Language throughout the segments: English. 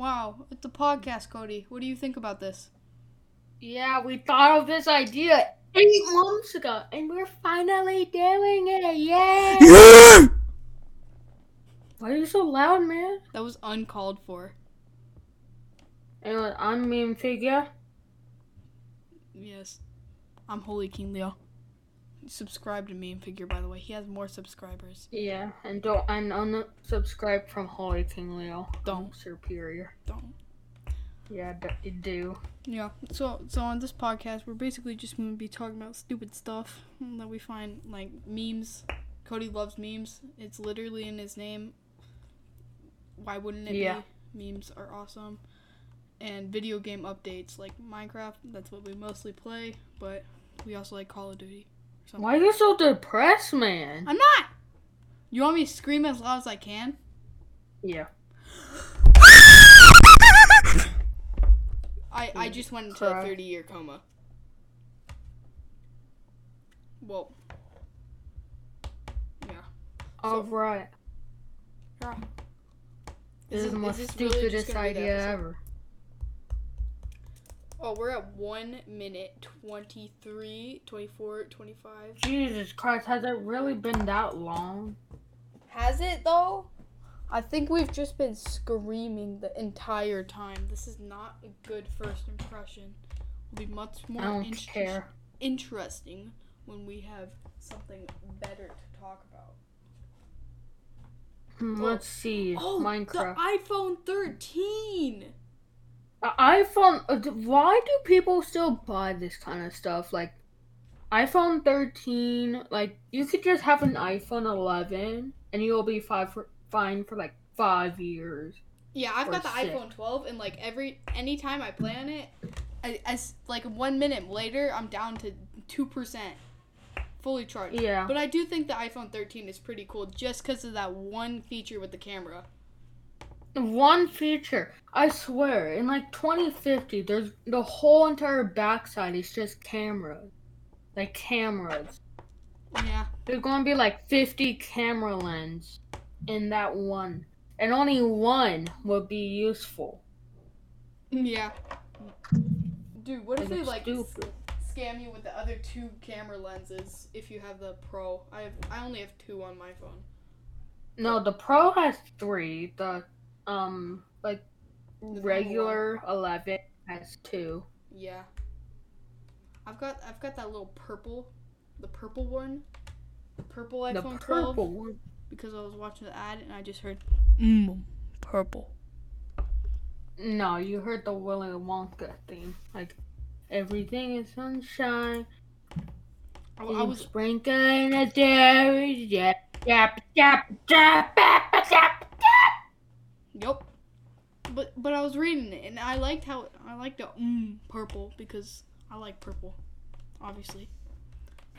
Wow, it's a podcast, Cody. What do you think about this? Yeah, we thought of this idea eight months ago, and we're finally doing it. Yay! Why are you so loud, man? That was uncalled for. Anyway, I'm meme figure. Yes. I'm Holy King Leo. Subscribe to Meme Figure, by the way. He has more subscribers. Yeah, and don't and unsubscribe from Holy King Leo. Don't. superior. Don't. Yeah, d- do. Yeah. So so on this podcast, we're basically just gonna be talking about stupid stuff that we find like memes. Cody loves memes. It's literally in his name. Why wouldn't it Yeah. be? Memes are awesome. And video game updates like Minecraft. That's what we mostly play, but we also like Call of Duty. Why are you so depressed, man? I'm not. You want me to scream as loud as I can? Yeah. I I just went into a 30 year coma. Well. Yeah. All right. Yeah. This is, the most this really stupidest the idea ever. Oh, we're at 1 minute 23, 24, 25. Jesus Christ, has it really been that long? Has it though? I think we've just been screaming the entire time. This is not a good first impression. Will be much more I don't interest- care. interesting when we have something better to talk about. Hmm, Oh. Let's see. Oh, Minecraft. the iPhone 13. IPhone. Uh, why do people still buy this kind of stuff? Like, iPhone 13. Like, you could just have an iPhone 11, and you'll be five for, fine for like five years. Yeah, I've got the sick. iPhone 12, and like every anytime I play on it, I, as like one minute later, I'm down to two percent, fully charged. Yeah. But I do think the iPhone 13 is pretty cool, just because of that one feature with the camera. One feature, I swear, in like 2050, there's the whole entire backside is just cameras, like cameras. Yeah. There's gonna be like 50 camera lens in that one, and only one would be useful. Yeah. Dude, what if they like stupid. scam you with the other two camera lenses if you have the Pro? I have I only have two on my phone. No, the Pro has three. The um like normal regular 11 has two. Yeah. I've got I've got that little purple, the purple one, the purple The iPhone 12 one. because I was watching the ad and I just heard mmm purple. No, you heard the Willy Wonka theme. Like everything is sunshine. I, I was sprinkling a dairy. Yeah, yep, yep, yep, yep, yep. Yep. But but I was reading it and I liked how I liked the mmm purple because I like purple, obviously.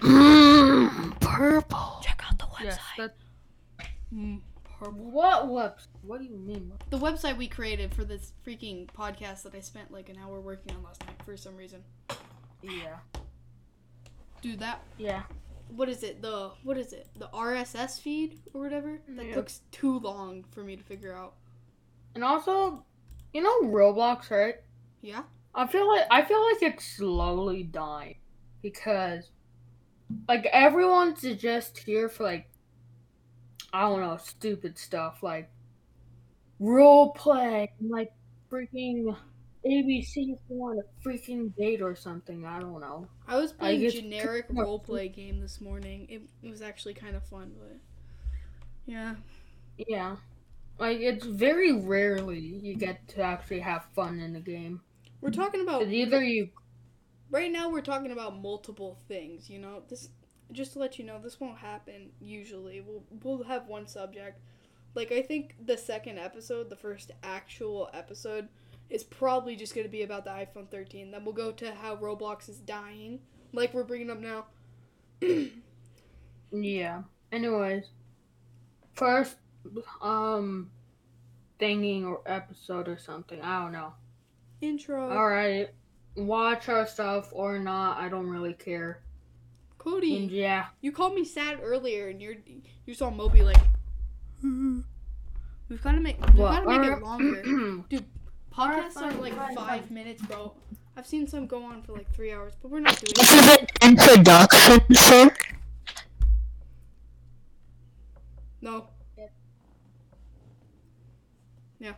Mm, purple. Check out the website. Yes, that, Mmm purple. what website? What do you mean? The website we created for this freaking podcast that I spent like an hour working on last night for some reason. Yeah. Dude, that Yeah. what is it? The what is it? The RSS feed or whatever? That Yeah. took too long for me to figure out. And also, you know Roblox, right? Yeah? I feel like I feel like it's slowly dying because like everyone's just here for like I don't know, stupid stuff like role play like freaking ABC if you want a freaking date or something, I don't know. I was playing guess- generic role play game this morning. It, it was actually kind of fun, but yeah. Yeah. Like it's very rarely you get to actually have fun in the game. We're talking about either you right now we're talking about multiple things, you know. This just to let you know, this won't happen usually. We'll we'll have one subject. Like I think the second episode, the first actual episode is probably just going to be about the iPhone 13. Then we'll go to how Roblox is dying, like we're bringing up now. Yeah. Anyways, first um thingy or episode or something. I don't know. Intro. All right. Watch our stuff or not, I don't really care. Cody, And yeah. you called me sad earlier, and you're you saw Moby like. We've got to make we've got to make it longer, dude. Podcasts are like five minutes, bro. I've seen some go on for like three hours, but we're not doing This it. is an introduction, sir. No. Yep. Yeah.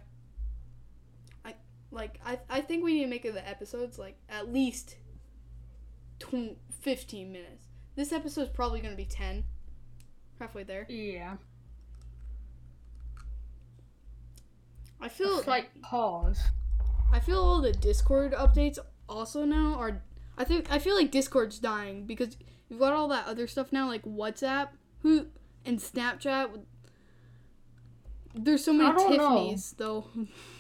I like I I think we need to make the episodes like at least tw- 15 minutes. This episode's probably going to be 10. Halfway there. Yeah. I feel It's like pause. I feel all the Discord updates also now are I think I feel like Discord's dying because you've got all that other stuff now like WhatsApp who and Snapchat there's so many don't know. Tiffany's though.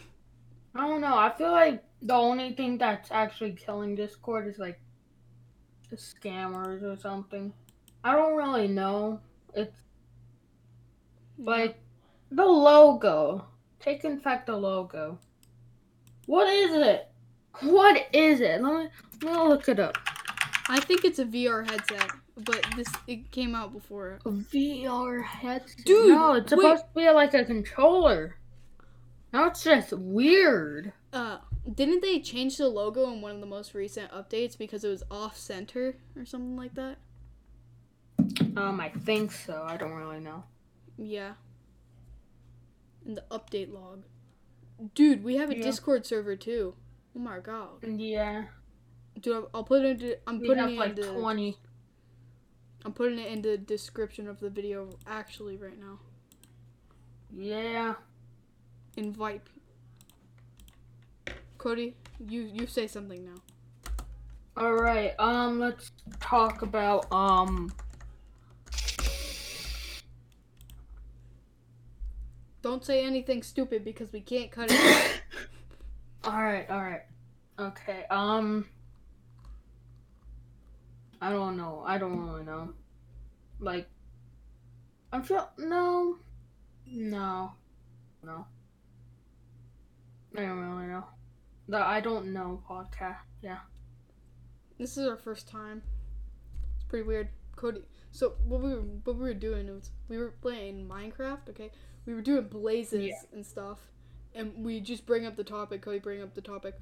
I don't know. I feel like the only thing that's actually killing Discord is like the scammers or something. I don't really know. It's like the logo. Take in fact the logo. What is it? What is it? Let me let me look it up. I think it's a VR headset, but this it came out before. A VR headset. Dude, no, it's wait. supposed to be like a controller. Now it's just weird. Uh, didn't they change the logo in one of the most recent updates because it was off center or something like that? Um, I think so. I don't really know. Yeah. In the update log. Dude, we have a Yeah. Discord server too. Oh my god. Yeah, Dude, I'll- put it into. I'm we putting have it like into. twenty. I'm putting it in the description of the video actually right now. Yeah. Invite. Cody, you you say something now. All right. Um, let's talk about um. Don't say anything stupid because we can't cut it. All right. All right. Okay. Um. I don't know. I don't really know. Like. I'm feel no. No. No. I don't really know. The I don't know podcast. Yeah. This is our first time. It's pretty weird. Cody. So what we were what we were doing was we were playing Minecraft. Okay, we were doing blazes Yeah. and stuff, and we just bring up the topic. Cody bring up the topic.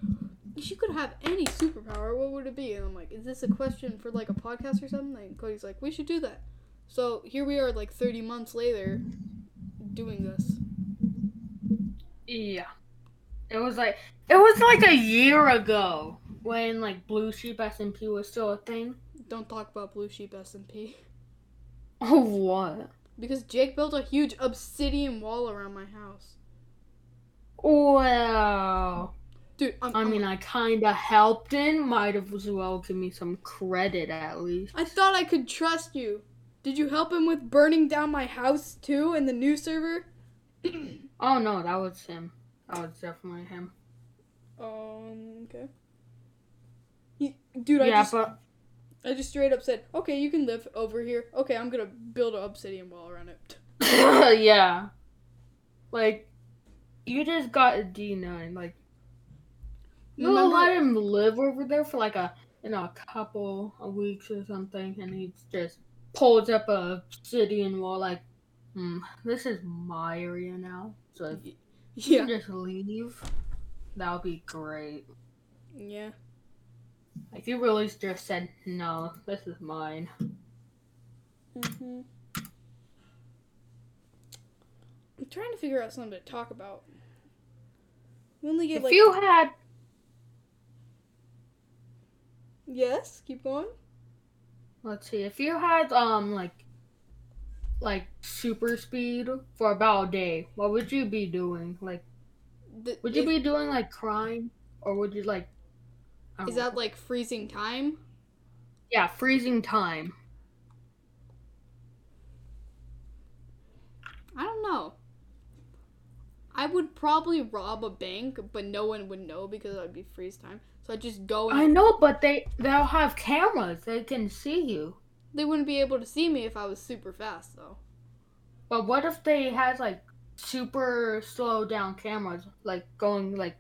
If you could have any superpower, what would it be? And I'm like, is this a question for like a podcast or something? And Cody's like, we should do that. So here we are, like 30 months later, doing this. Yeah. It was like it was like a year ago when like Blue Sheep SMP was still a thing. Don't talk about Blue Sheep SMP Oh what? because Jake built a huge obsidian wall around my house. Well, Dude, I'm, I I'm- mean, I kind of helped in. Might have as well give me some credit at least. I thought I could trust you. Did you help him with burning down my house too in the new server? Oh no, that was him. That it's definitely him. Um. Okay. He, dude, I yeah, just but I just straight up said, "Okay, you can live over here. Okay, I'm gonna build an obsidian wall around it." yeah, like you just got a D nine. Like you Remember- let him live over there for like a you know a couple of weeks or something, and he just pulls up a obsidian wall. Like, hmm, this is my area now. So if Yeah. just leave, that would be great. Yeah. Like you really just said, no, this is mine. Mhm. I'm trying to figure out something to talk about. We only get If like you had yes. Keep going. Let's see. If you had um like like super speed for about a day, what would you be doing? Like The- would you is, be doing like crime or would you like I don't Is know. that like freezing time? Yeah, freezing time. I don't know. I would probably rob a bank, but no one would know because I'd be freeze time. So I'd just go and I know, but they they'll have cameras. They can see you. They wouldn't be able to see me if I was super fast though. But what if they had like super slow down cameras, like going like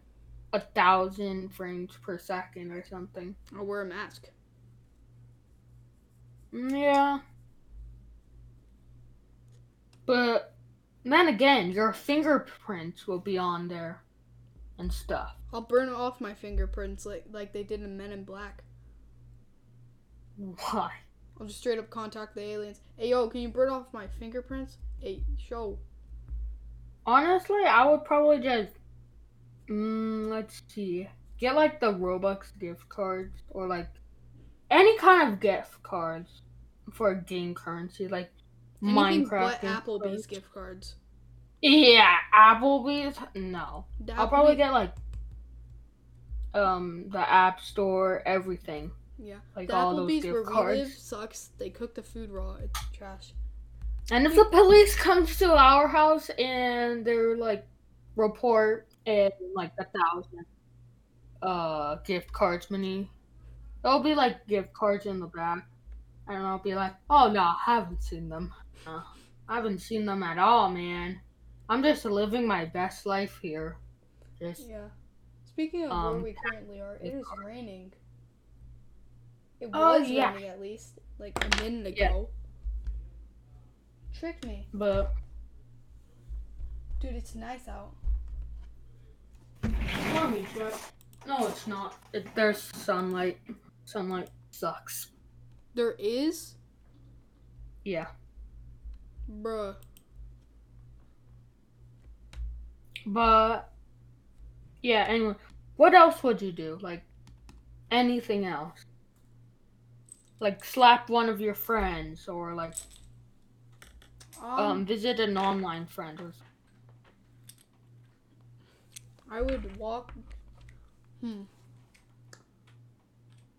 a thousand frames per second or something? I'll wear a mask. Mm, Yeah. But then again, your fingerprints will be on there. and stuff. I'll burn off my fingerprints like like they did in Men in Black. Why? I'll just straight up contact the aliens. Hey yo, can you burn off my fingerprints? Hey, show. Honestly, I would probably just mm, let's see, get like the Robux gift cards or like any kind of gift cards for game currency, like Anything Minecraft. but Applebee's cards. gift cards. Yeah, Applebee's. No, The I'll probably get like um the App Store, everything, yeah. like The all those Applebee's gift where we cards. live sucks. They cook the food raw. It's trash. And if the police comes to our house and they're like report and like a thousand uh gift cards money, there'll be like gift cards in the back, and I'll be like, oh no, I haven't seen them. No, I haven't seen them at all, man. I'm just living my best life here. Just Yeah. Speaking of where Um, we currently are, it is raining. It Oh, was yeah. raining at least like a minute Yeah. ago. Tricked me, but dude. It's nice out. no, it's not. It, there's sunlight. Sunlight sucks. There is, Yeah. bruh. But yeah, anyway, what else would you do? Like anything else? Like slap one of your friends or like Um, um visit an online friend or I would walk. Hmm.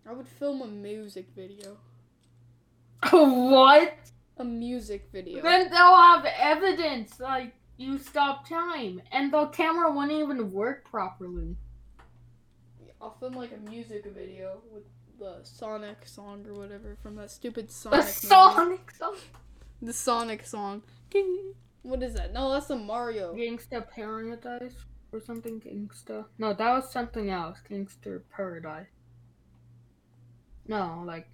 I would film a music video. A what? A music video. Then they'll have evidence like you stop time and the camera wouldn't even work properly. I'll film like a music video with the Sonic song or whatever from that stupid The Sonic movie. Sonic song. The Sonic song. What is that? No, that's the Mario. Gangsta Paradise or something gangsta. No, that was something else. Gangster Paradise. No, like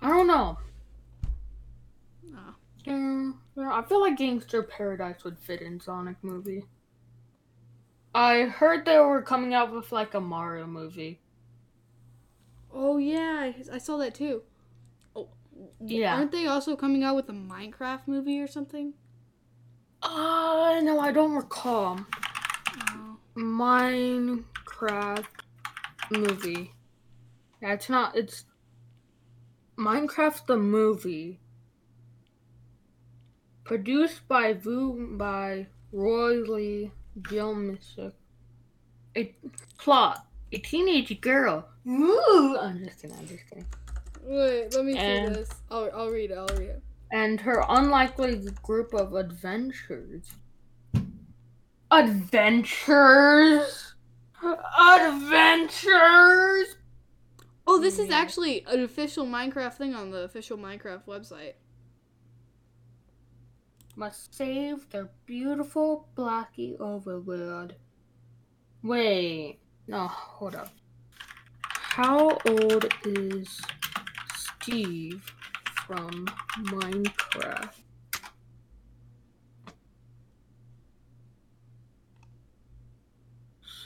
I don't know. Oh. Yeah, yeah, I feel like Gangster Paradise would fit in Sonic movie. I heard they were coming out with like a Mario movie. Oh yeah, I- saw that too. Oh, Yeah. Aren't they also coming out with a Minecraft movie or something? Uh, no, I don't recall. Oh. Minecraft movie. Yeah, it's not. It's Minecraft the movie. Produced by Vu by Roy Lee, Jill Messick. A plot: A teenage girl. Woo! I'm just kidding. I'm just kidding. Wait, let me And- see this. I'll, I'll read it. I'll read it. and her unlikely group of adventures. Adventures? Adventures? Oh, this is actually an official Minecraft thing on the official Minecraft website. Must save their beautiful Blacky overworld. Wait, no, hold up. How old is Steve from Minecraft?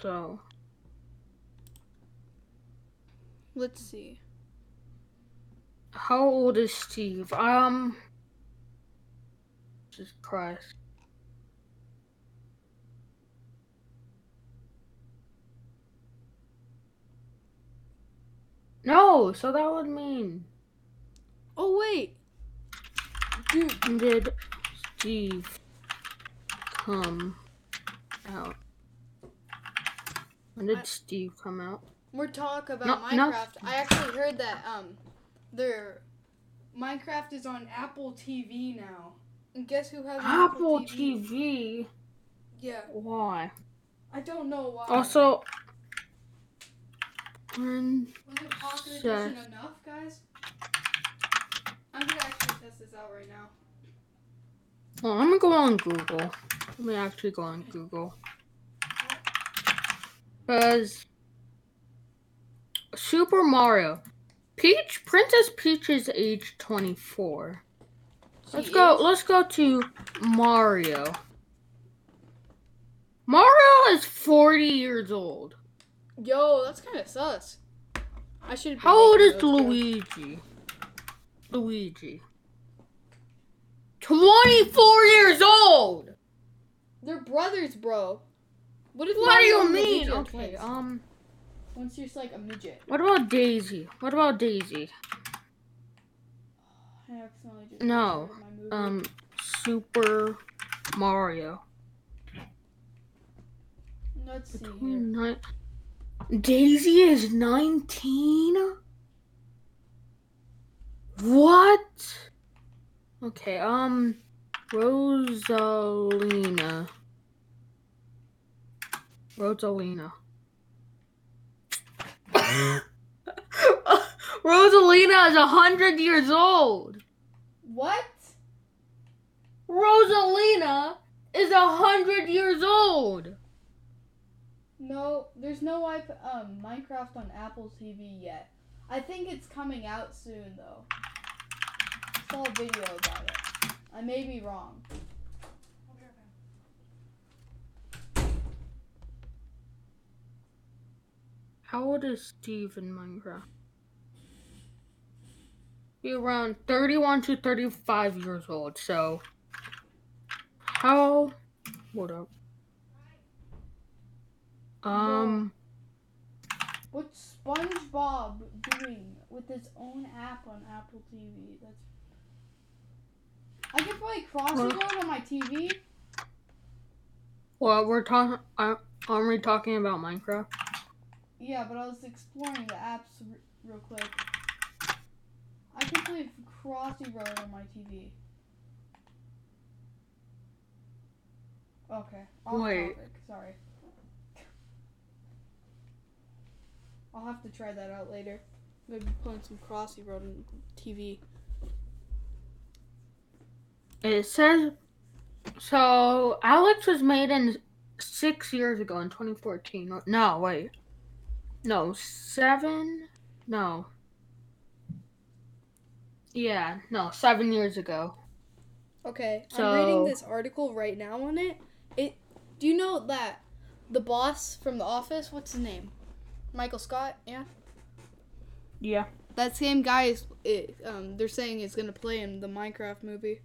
So, Let's see. how old is Steve? Um, Jesus Christ. No, so that would mean Oh wait, dude. did Steve come out? When I- did Steve come out? More talk about No- no. Minecraft. I actually heard that um, their Minecraft is on Apple TV now. And guess who has an Apple TV? TV. Yeah, Why? I don't know why. Also, when was it Pocket Edition enough, guys? I'm gonna actually test this out right now. Well, let me go on Google. Let me actually go on Google. Because Super Mario. Peach Princess Peach is age 24. Let's She go let's go to Mario. Mario is 40 years old. Yo, that's kind of sus. I should. How old is Luigi? Luigi. 24 years old! They're brothers, bro. What What do you mean? Okay, twins? um, Once you're like a midget. what about Daisy? What about Daisy? I just No. Um, Super Mario. Let's see here. Daisy is 19? What? Okay, um, Rosalina. Rosalina. Rosalina is a hundred years old. What? Rosalina is a hundred years old. No, there's no um Minecraft on Apple TV yet. I think it's coming out soon though. I saw a video about it. I may be wrong. How old is Steve in Minecraft? Be around 31 to 35 years old, so. How. What up? Um. What's SpongeBob doing with his own app on Apple TV? That's. I can play Crossy Road on my TV. Well, we're talking. Aren't we talking about Minecraft? Yeah, but I was exploring the apps r- real quick. I can play Crossy Road on my TV. Okay. Off Wait. Topic. Sorry. I'll have to try that out later. Maybe playing some Crossy Road on TV. It says. So, Alex was made in six years ago in 2014. No, wait. No, seven? No. Yeah, no, seven years ago. Okay, I'm reading this article right now on it. It. Do you know that the boss from The Office? What's his name? Michael Scott. Yeah. Yeah. That same guy is. It, um, they're saying is gonna play in the Minecraft movie.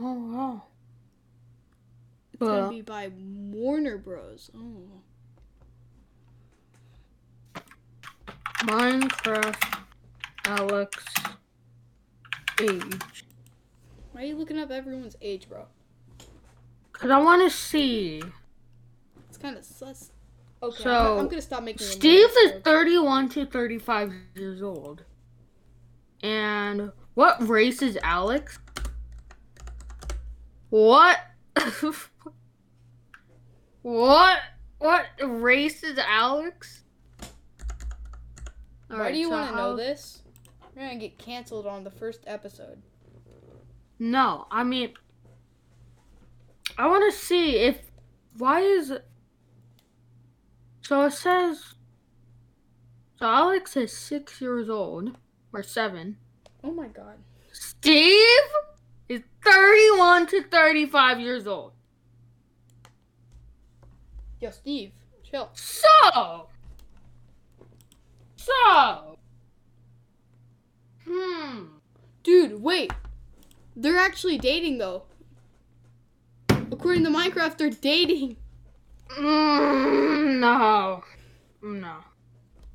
Oh, wow. It's gonna be by Warner Bros. Oh. Minecraft Alex age. Why are you looking up everyone's age, bro? Because I want to see. It's kind of sus. Okay, So, I'm, gonna stop making. Steve is 31 to 35 years old. And what race is Alex? What? what? What race is Alex? Why Alright, do you so want to know this? You're gonna get canceled on the first episode. No, I mean, I want to see if why is? So it says. So Alex is six years old or seven. Oh my god. Steve is thirty-one to thirty-five years old. Yo, Steve, chill. So. So. Hmm. Dude, wait. They're actually dating though. According to Minecraft, they're dating. Mm, no. No.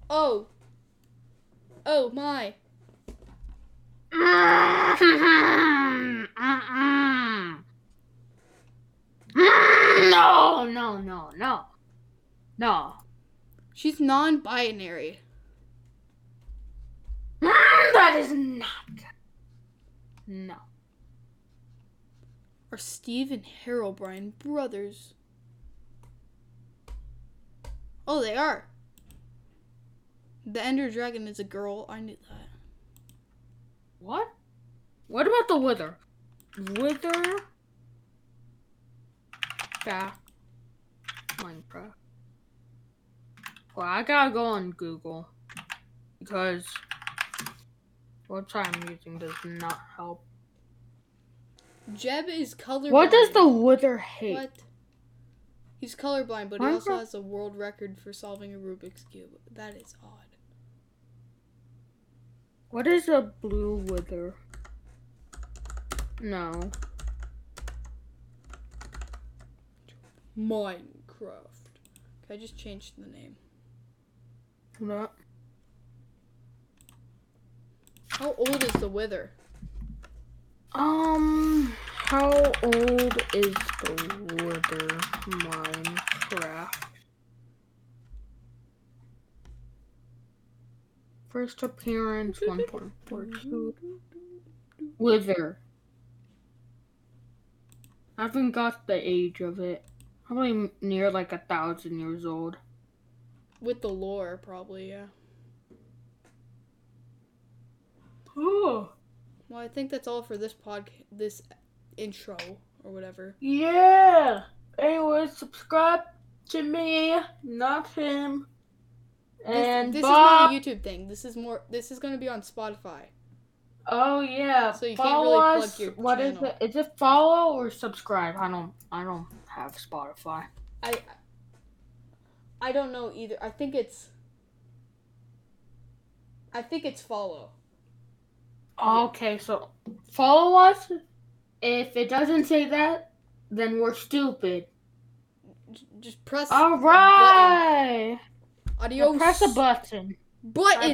Oh. Oh my. No, no, no, no. No. She's non-binary. That is not. No. Are Steve and Herobrine brothers? Oh, they are. The Ender Dragon is a girl. I knew that. What? What about the wither? Wither back Minecraft. Well, I gotta go on Google because website I'm using does not help. Jeb is colorblind. What does the wither hate? What? He's colorblind, but he Minecraft- also has a world record for solving a Rubik's cube. That is odd. What is a blue wither? No. Minecraft. Okay, I just changed the name. No. How old is the Wither? Um, how old is the wither Minecraft? First appearance 1.42. Wither. I haven't got the age of it. Probably near like a thousand years old. With the lore, probably, yeah. Oh. Well, I think that's all for this pod, this intro or whatever. Yeah. Anyway, subscribe to me, not him. And this is Bob. not a YouTube thing. This is more. This is going to be on Spotify. oh yeah. So you can't follow really plug us. your What is channel. it? Is it follow or subscribe? I don't. I don't have Spotify. I. I don't know either. I think it's. I think it's follow. Okay, so follow us. If it doesn't say that, then we're stupid. Just press. All right. Adios. Press a button. button.